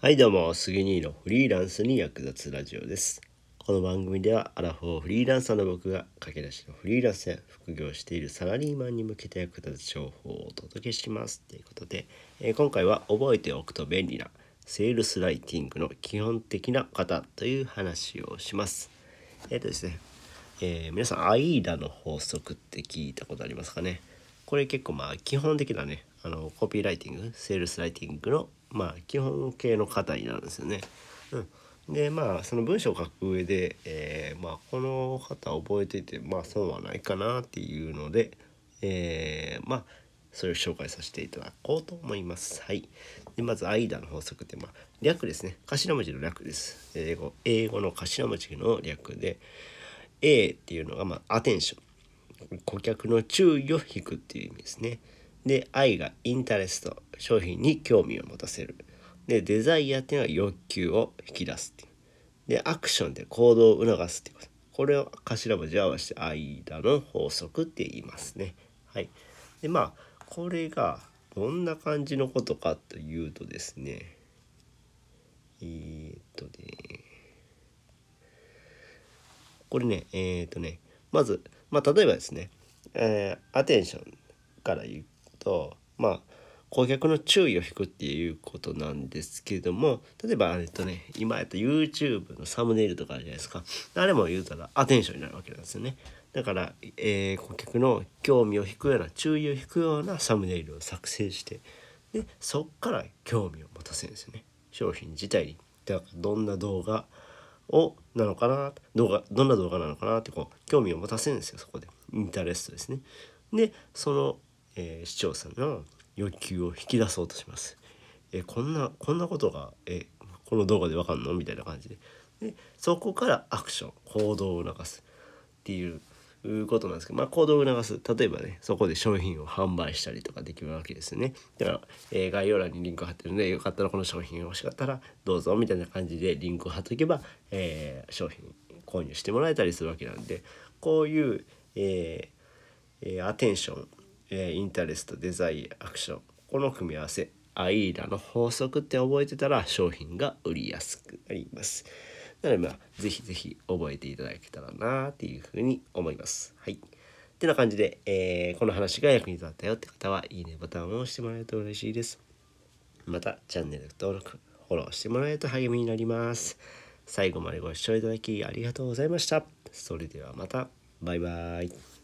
はいどうも、杉兄のフリーランスに役立つラジオです。この番組ではアラフォーフリーランサーの僕が駆け出しのフリーランスや副業しているサラリーマンに向けて役立つ情報をお届けします。ということで、えー今回は覚えておくと便利なセールスライティングの基本的な型という話をします。えっ、とですね、えー皆さん AIDA の法則って聞いたことありますかね？これ結構まあ基本的なねあのコピーライティングセールスライティングのまあ基本形の型になんですよね。うん、でまあその文章を書く上で、えーまあ、この型を覚えていてまあ損はないかなっていうので、えーまあそれを紹介させていただこうと思います。はい。でまず AIDA の法則ってまあ略ですね頭文字の略です。英語英語の頭文字の略で A っていうのがまあアテンション顧客の注意を引くっていう意味ですね。で I がインタレスト商品に興味を持たせる。でデザイアっていうのは欲求を引き出すっていう。でアクションで行動を促すっていうこと。これを頭文字合わせて AIDA の法則って言いますね。はい。でまあこれがどんな感じのことかというとですねえー、っとねこれねえー、っとねまず、まあ、例えばですね、えーアテンションから言うとまあ顧客の注意を引くっていうことなんですけども例えばえっとね今やった YouTube のサムネイルとかあるじゃないですか。あれも言うたらアテンションになるわけなんですよね。だから、えー顧客の興味を引くような注意を引くようなサムネイルを作成してでそっから興味を持たせるんですよね。商品自体に。だからどんな動画をなのかな動画どんな動画なのかなってこう興味を持たせるんですよそこで。インタレストですね。でその、えー視聴者の欲求を引き出そうとします。えこんなこんなことがえこの動画でわかんの？みたいな感じで。でそこからアクション行動を促す。っていうことなんですけど、まあ、行動を促す。例えばねそこで商品を販売したりとかできるわけですよね。だから、えー概要欄にリンク貼ってるんでよかったらこの商品欲しかったらどうぞみたいな感じでリンクを貼っておけば、えー商品購入してもらえたりするわけなんでこういう、えーえーアテンション、えーインタレストデザイアアクションこの組み合わせアイーラの法則って覚えてたら商品が売りやすくなります。なのでまあぜひぜひ覚えていただけたらなっていうふうに思います。はい。てな感じで、えーこの話が役に立ったよって方はいいねボタンを押してもらえると嬉しいです。またチャンネル登録フォローしてもらえると励みになります。最後までご視聴いただきありがとうございました。それではまたバイバーイ。